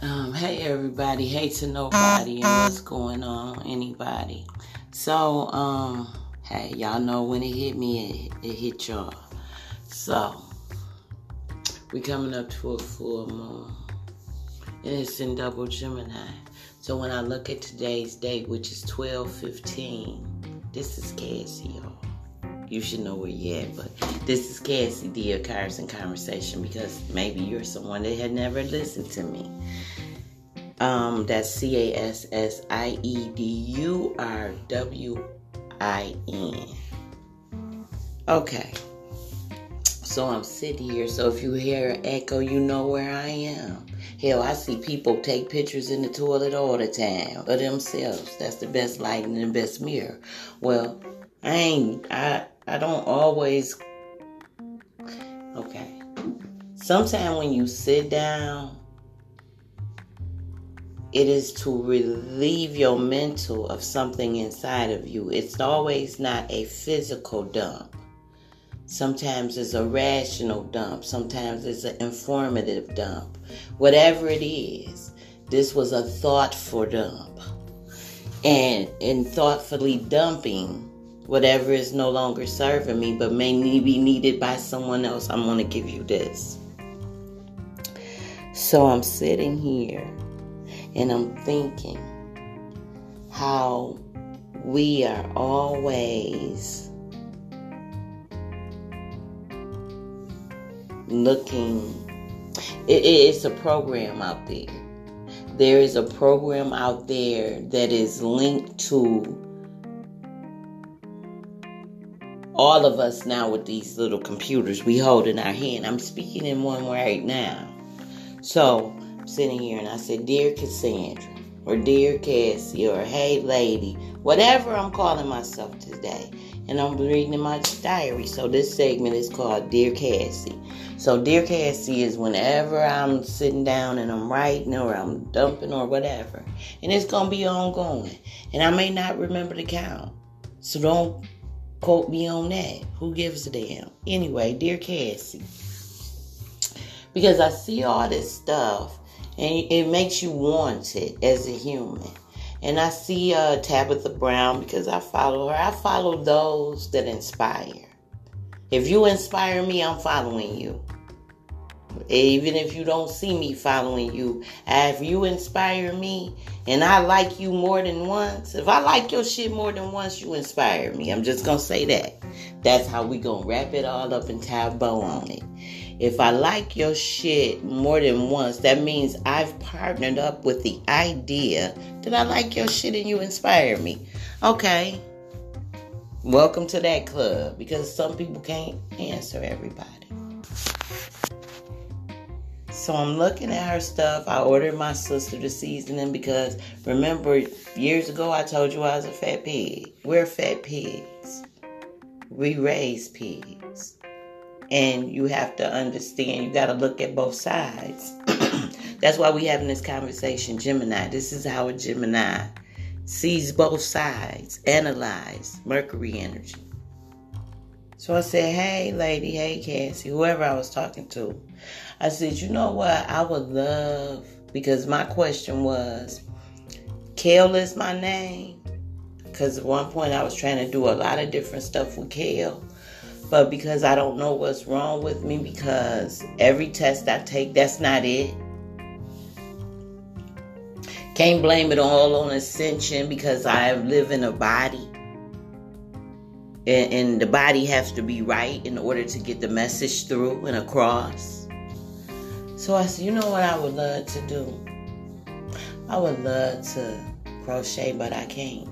Um, hey everybody, hey to nobody and what's going on, anybody. So, um, hey, y'all know when it hit me, it, it hit y'all. So, we coming up to a full moon. And it's in double Gemini. So when I look at today's date, which is 1215, this is Cassie, y'all you should know where you're at. But this is Cassie Dia Cards and Conversation because maybe you're someone that had never listened to me. Um, that's C A S S I E D U R W I N. Okay. So I'm sitting here. So if you hear an echo, you know where I am. Hell, I see people take pictures in the toilet all the time of themselves. That's the best lighting and the best mirror. Well, I ain't I I don't always Okay. Sometimes when you sit down, it is to relieve your mental of something inside of you. It's always not a physical dump. Sometimes it's a rational dump. Sometimes it's an informative dump. Whatever it is, this was a thoughtful dump. And in thoughtfully dumping, whatever is no longer serving me but may be needed by someone else, I'm going to give you this. So I'm sitting here and I'm thinking how we are always looking. It, it's a program out there. There is a program out there that is linked to all of us now with these little computers we hold in our hand. I'm speaking in one right now. So sitting here and I said, Dear Cassandra, or Dear Cassie, or Hey Lady, whatever I'm calling myself today. And I'm reading in my diary. So this segment is called Dear Cassie. So Dear Cassie is whenever I'm sitting down and I'm writing or I'm dumping or whatever. And it's going to be ongoing. And I may not remember to count. So don't Quote me on that. Who gives a damn? Anyway, dear Cassie, because I see all this stuff and it makes you want it as a human. And I see uh, Tabitha Brown because I follow her. I follow those that inspire. If you inspire me, I'm following you. Even if you don't see me following you, if you inspire me and I like you more than once, if I like your shit more than once, you inspire me. I'm just gonna say that. That's how we gonna wrap it all up and tie a bow on it. If I like your shit more than once, that means I've partnered up with the idea that I like your shit and you inspire me. Okay. Welcome to that club because some people can't answer everybody. So I'm looking at her stuff. I ordered my sister the seasoning because remember years ago I told you I was a fat pig. We're fat pigs. We raise pigs. And you have to understand, you got to look at both sides. That's why we having this conversation, Gemini. This is how a Gemini sees both sides, analyze Mercury energy. So I said, hey, lady, hey, Cassie, whoever I was talking to. I said, you know what? I would love, because my question was, Kale is my name. Because at one point I was trying to do a lot of different stuff with Kale. But because I don't know what's wrong with me, because every test I take, that's not it. Can't blame it all on ascension because I live in a body. And, and the body has to be right in order to get the message through and across. So I said, you know what I would love to do? I would love to crochet, but I can't.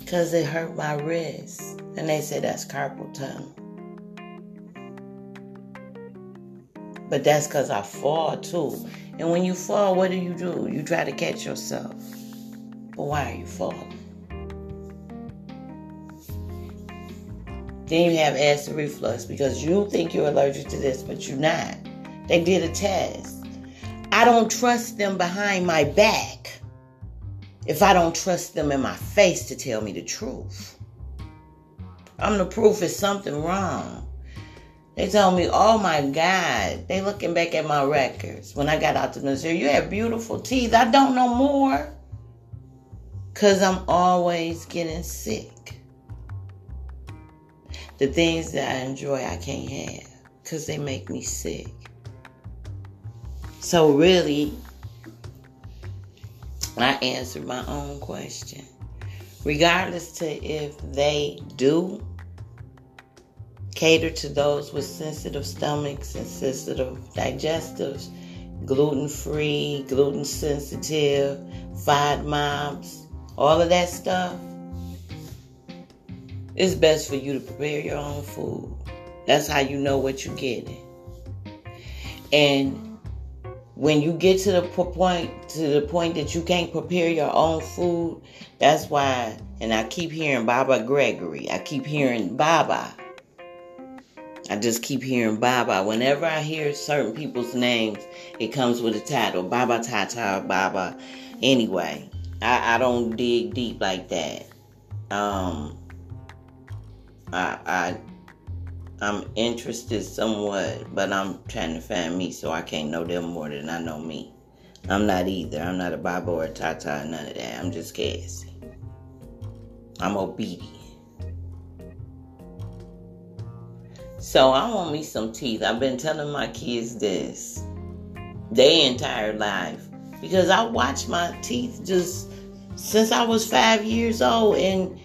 Because it hurt my wrist. And they said that's carpal tunnel. But that's because I fall too. And when you fall, what do you do? You try to catch yourself. But why are you falling? Then you have acid reflux because you think you're allergic to this, but you're not. They did a test. I don't trust them behind my back if I don't trust them in my face to tell me the truth. I'm the proof is something wrong. They told me, oh my God, they looking back at my records when I got out to Missouri. You have beautiful teeth. I don't know more. Because I'm always getting sick. The things that I enjoy, I can't have because they make me sick. So, really, I answered my own question. Regardless to if they do cater to those with sensitive stomachs and sensitive digestives, gluten free, gluten sensitive, FODMAPs, all of that stuff, it's best for you to prepare your own food. That's how you know what you're getting. And when you get to the point to the point that you can't prepare your own food, that's why and I keep hearing Baba Gregory. I keep hearing Baba. I just keep hearing Baba. Whenever I hear certain people's names, it comes with a title. Baba Tata Baba. Anyway, I, I don't dig deep like that. Um, I, I I'm interested somewhat, but I'm trying to find me so I can't know them more than I know me. I'm not either. I'm not a Baba or a Tata, none of that. I'm just Cassie. I'm obedient. So I want me some teeth. I've been telling my kids this their entire life because I watch my teeth just since I was five years old. And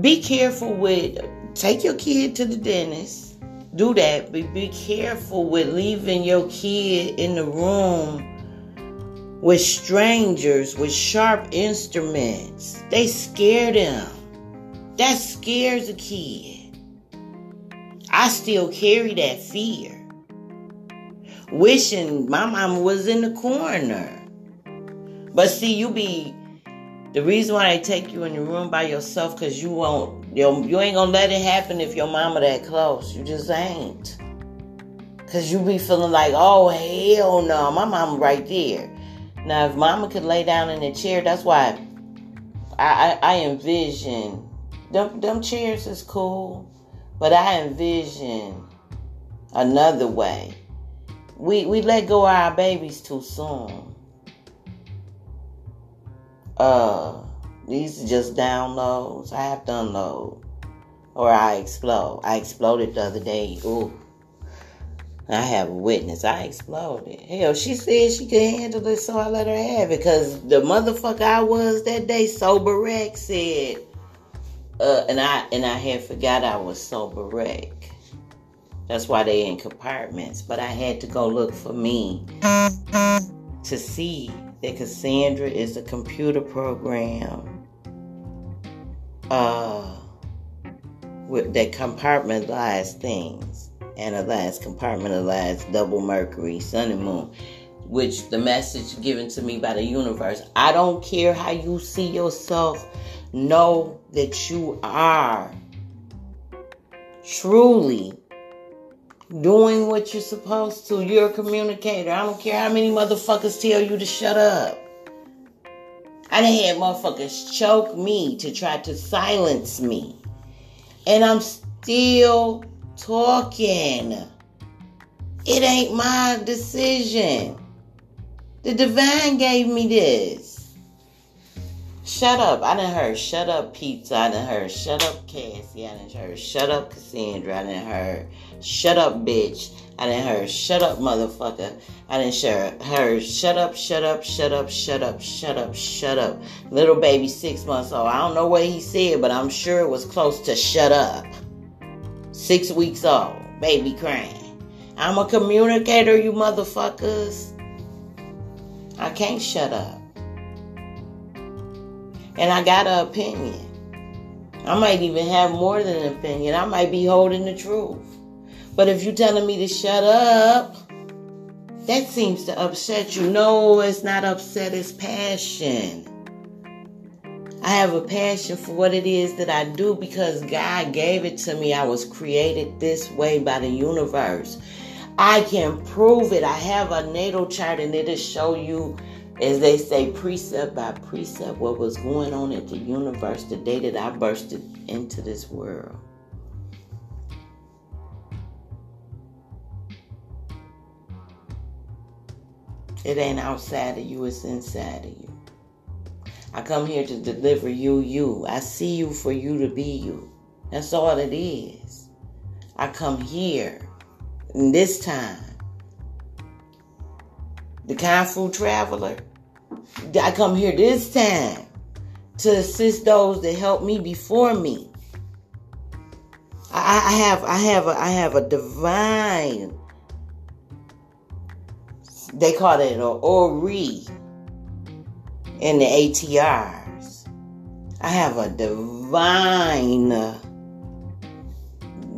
be careful with take your kid to the dentist. Do that, but be careful with leaving your kid in the room with strangers with sharp instruments. They scare them. That scares a kid. I still carry that fear. Wishing my mama was in the corner. But see, you be the reason why they take you in the room by yourself because you won't you, ain't gonna let it happen if your mama that close. You just ain't. Cause you be feeling like, oh hell no, my mama right there. Now if mama could lay down in a chair, that's why I, I, I envision them them chairs is cool, but I envision another way. We we let go of our babies too soon. Uh, these are just downloads. I have to unload. Or I explode. I exploded the other day. Ooh. I have a witness. I exploded. Hell, she said she could handle it, so I let her have it. Because the motherfucker I was that day, Sober Rex, said, uh, and I and I had forgot I was Sober Rex. That's why they in compartments. But I had to go look for me to see that Cassandra is a computer program uh, with, that compartmentalize things, analyze, compartmentalize double Mercury, Sun and Moon, which the message given to me by the universe. I don't care how you see yourself, know that you are truly doing what you're supposed to. You're a communicator. I don't care how many motherfuckers tell you to shut up. I done had motherfuckers choke me to try to silence me. And I'm still talking. It ain't my decision. The divine gave me this. Shut up. I done heard shut up pizza. I done heard shut up Cassie. I done heard shut up Cassandra. I done heard shut up bitch. I done heard shut up motherfucker. I done heard shut up, shut up, shut up, shut up, shut up, shut up. Little baby six months old. I don't know what he said, but I'm sure it was close to shut up. Six weeks old. Baby crying. I'm a communicator, you motherfuckers. I can't shut up and I got an opinion. I might even have more than an opinion. I might be holding the truth. But if you're telling me to shut up, that seems to upset you. No, it's not upset, it's passion. I have a passion for what it is that I do because God gave it to me. I was created this way by the universe. I can prove it. I have a natal chart and it'll show you as they say, precept by precept, what was going on at the universe the day that I bursted into this world. It ain't outside of you, it's inside of you. I come here to deliver you, you. I see you for you to be you. That's all it is. I come here this time the kind food traveler, I come here this time to assist those that helped me before me. I, I have I have a I have a divine they call it an Ori in the ATRs. I have a divine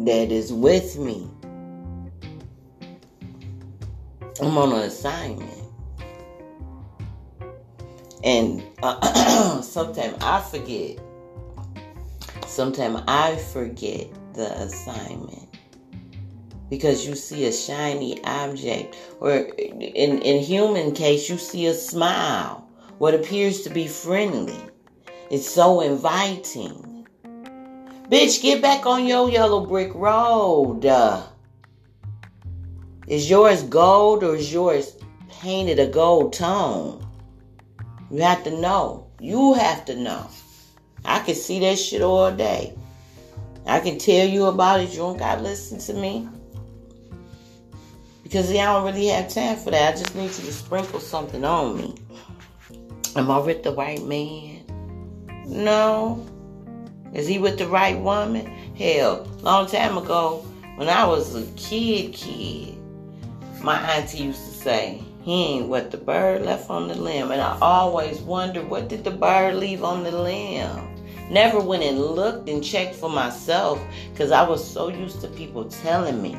that is with me. I'm on an assignment. And uh, sometimes I forget. Sometimes I forget the assignment. Because you see a shiny object, or in, in human case, you see a smile, what appears to be friendly. It's so inviting. Bitch, get back on your yellow brick road. Uh, is yours gold or is yours painted a gold tone? You have to know. You have to know. I can see that shit all day. I can tell you about it. You don't gotta listen to me. Because I don't really have time for that. I just need you to sprinkle something on me. Am I with the right man? No. Is he with the right woman? Hell, long time ago, when I was a kid, kid, my auntie used to say, what the bird left on the limb. And I always wonder what did the bird leave on the limb? Never went and looked and checked for myself because I was so used to people telling me.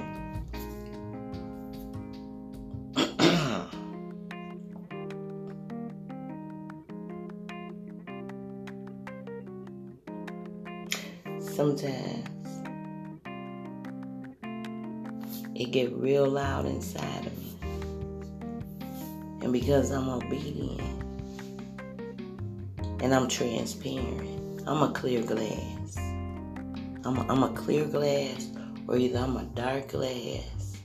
Sometimes it get real loud inside of me. And because I'm obedient and I'm transparent, I'm a clear glass. I'm a, I'm a clear glass, or either I'm a dark glass.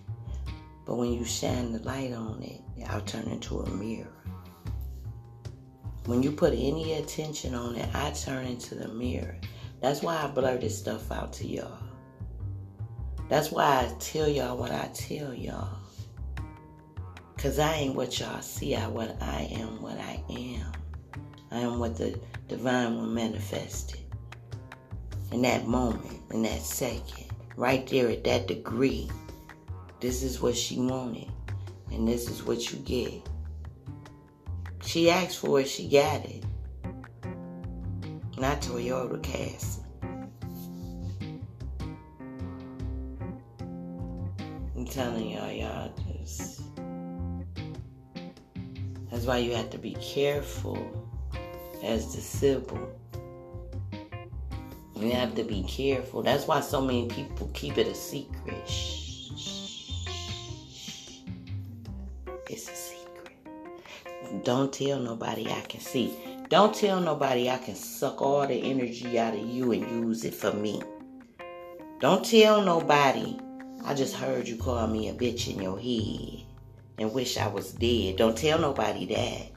But when you shine the light on it, I'll turn into a mirror. When you put any attention on it, I turn into the mirror. That's why I blur this stuff out to y'all. That's why I tell y'all what I tell y'all. Because I ain't what y'all see. I what I am what I am. I am what the divine one manifested. In that moment, in that second, right there at that degree, this is what she wanted. And this is what you get. She asked for it, she got it. Not Toyota Cassie. I'm telling y'all, y'all just that's why you have to be careful as the Sybil. You have to be careful. That's why so many people keep it a secret. Shh. It's a secret. Don't tell nobody I can see. Don't tell nobody I can suck all the energy out of you and use it for me. Don't tell nobody I just heard you call me a bitch in your head and wish I was dead. Don't tell nobody that.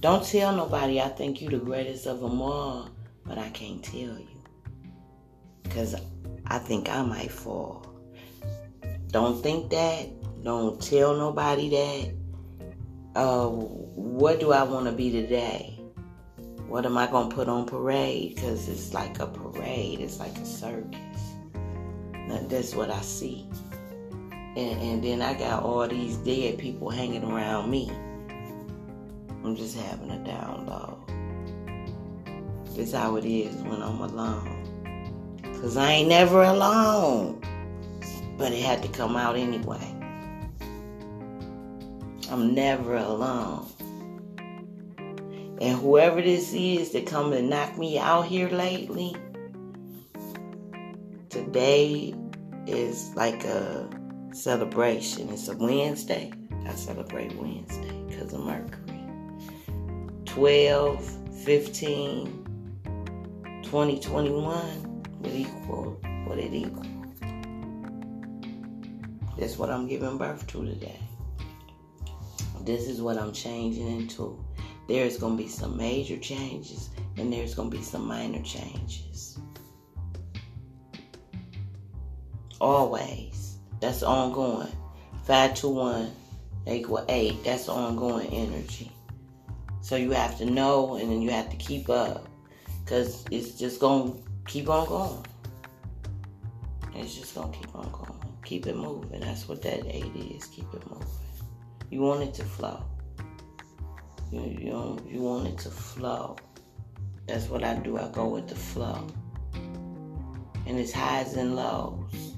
Don't tell nobody I think you the greatest of them all, but I can't tell you. Because I think I might fall. Don't think that. Don't tell nobody that. Uh, what do I want to be today? What am I going to put on parade? Because it's like a parade, it's like a circus. That's what I see. And, and then I got all these dead people hanging around me. I'm just having a download. This how it is when I'm alone. Cause I ain't never alone. But it had to come out anyway. I'm never alone. And whoever this is that come and knock me out here lately, today is like a celebration. It's a Wednesday. I celebrate Wednesday because of Mercury. 12, 15, 2021 would equal what it equals. That's what I'm giving birth to today. This is what I'm changing into. There's going to be some major changes and there's going to be some minor changes. Always. That's ongoing. 521 equal 8. That's ongoing energy. So you have to know and then you have to keep up. Because it's just going to keep on going. It's just going to keep on going. Keep it moving. That's what that 8 is. Keep it moving. You want it to flow. You, you, you want it to flow. That's what I do. I go with the flow. And it's highs and lows.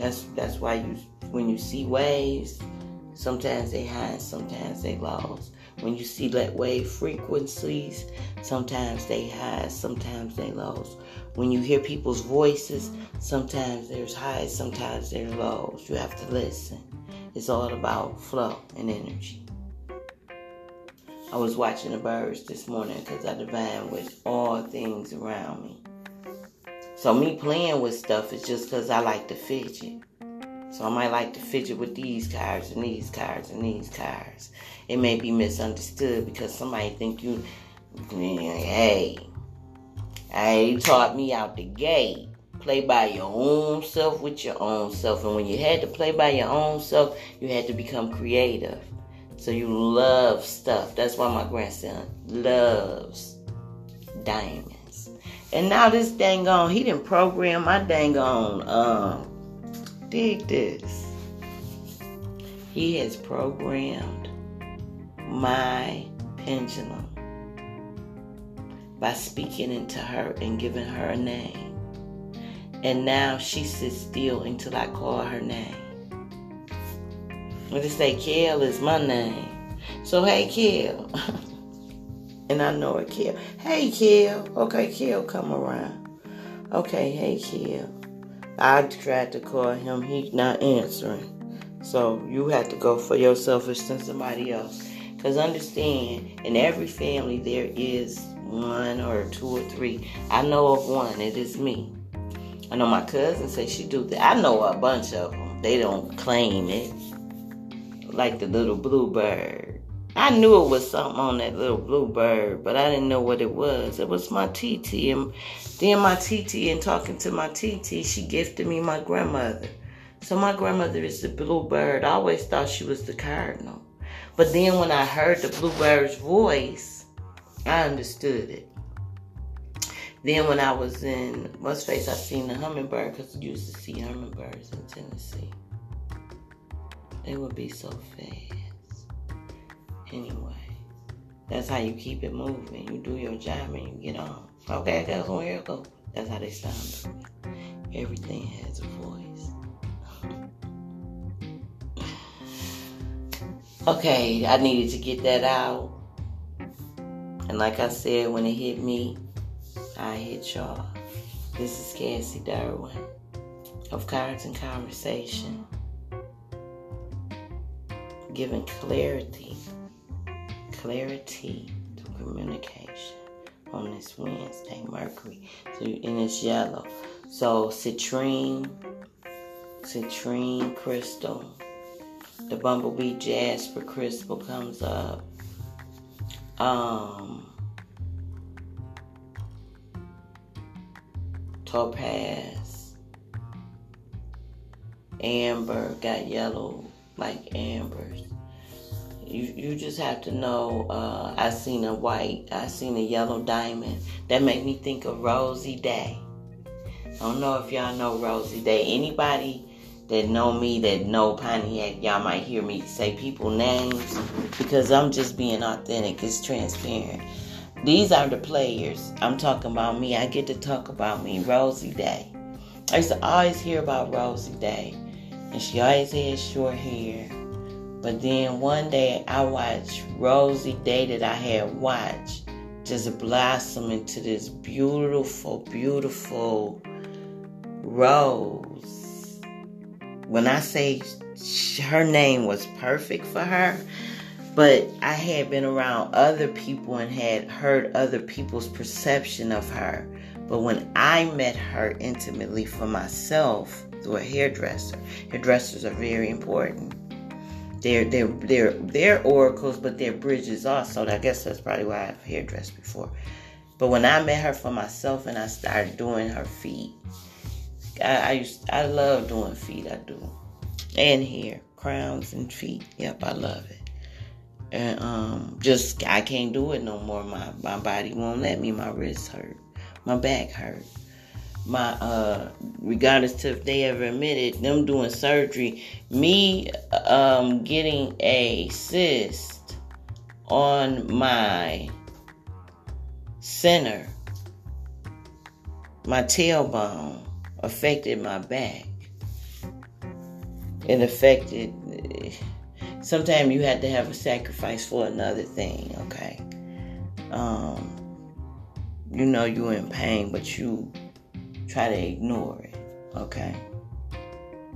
That's that's why you when you see waves, sometimes they high, sometimes they lows. When you see that wave frequencies, sometimes they high, sometimes they lows. When you hear people's voices, sometimes there's highs, sometimes there's lows. You have to listen. It's all about flow and energy. I was watching the birds this morning because I divine with all things around me. So me playing with stuff is just because I like to fidget. So I might like to fidget with these cards and these cards and these cards. It may be misunderstood because somebody think you, hey, hey, you taught me out the gate. Play by your own self with your own self. And when you had to play by your own self, you had to become creative. So you love stuff. That's why my grandson loves diamonds. And now this dang on, he didn't program my dang on, um, dig this. He has programmed my pendulum by speaking into her and giving her a name. And now she sits still until I call her name. When they say Kel is my name. So hey Kel. and I know it Kel. Hey Kel. Okay, Kel come around. Okay, hey Kel. I tried to call him, he's not answering. So you have to go for yourself instead of somebody else. Because understand, in every family there is one or two or three. I know of one, it is me. I know my cousin say she do that. I know a bunch of them. They don't claim it like the little bluebird. I knew it was something on that little bluebird, but I didn't know what it was. It was my TT, and then my TT, and talking to my TT, she gifted me my grandmother. So my grandmother is the bluebird. I always thought she was the cardinal. But then when I heard the bluebird's voice, I understood it. Then when I was in what's face, I seen the hummingbird because I used to see hummingbirds in Tennessee. They would be so fast. Anyway, that's how you keep it moving. You do your job and you get on. Okay, that's where it go. That's how they sound. Everything has a voice. okay, I needed to get that out. And like I said, when it hit me, I hit y'all. This is Cassie Durwin of Cards and Conversation giving clarity, clarity to communication on this Wednesday, Mercury. So, and it's yellow. So, citrine, citrine crystal, the bumblebee jasper crystal comes up. Um, topaz, amber, got yellow like ambers. You, you just have to know. Uh, I seen a white, I seen a yellow diamond. That made me think of Rosie Day. I don't know if y'all know Rosie Day. Anybody that know me, that know Pontiac, y'all might hear me say people names because I'm just being authentic. It's transparent. These are the players. I'm talking about me. I get to talk about me. Rosie Day. I used to always hear about Rosie Day and she always had short hair. But then one day I watched Rosie Day that I had watched just blossom into this beautiful, beautiful rose. When I say her name was perfect for her, but I had been around other people and had heard other people's perception of her. But when I met her intimately for myself, through a hairdresser. Hairdressers are very important. They're they're they're they're oracles, but they're bridges also. I guess that's probably why I've hairdressed before. But when I met her for myself and I started doing her feet, I, I used I love doing feet. I do, and hair, crowns and feet. Yep, I love it. And um, just I can't do it no more. My my body won't let me. My wrists hurt. My back hurt my uh regardless to if they ever admitted them doing surgery me um getting a cyst on my center my tailbone affected my back. It affected sometimes you had to have a sacrifice for another thing okay? Um you know you're in pain but you try to ignore it, okay?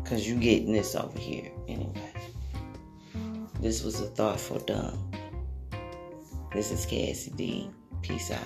Because you getting this over here anyway. This was a thoughtful dumb. This is Cassie D. Peace out.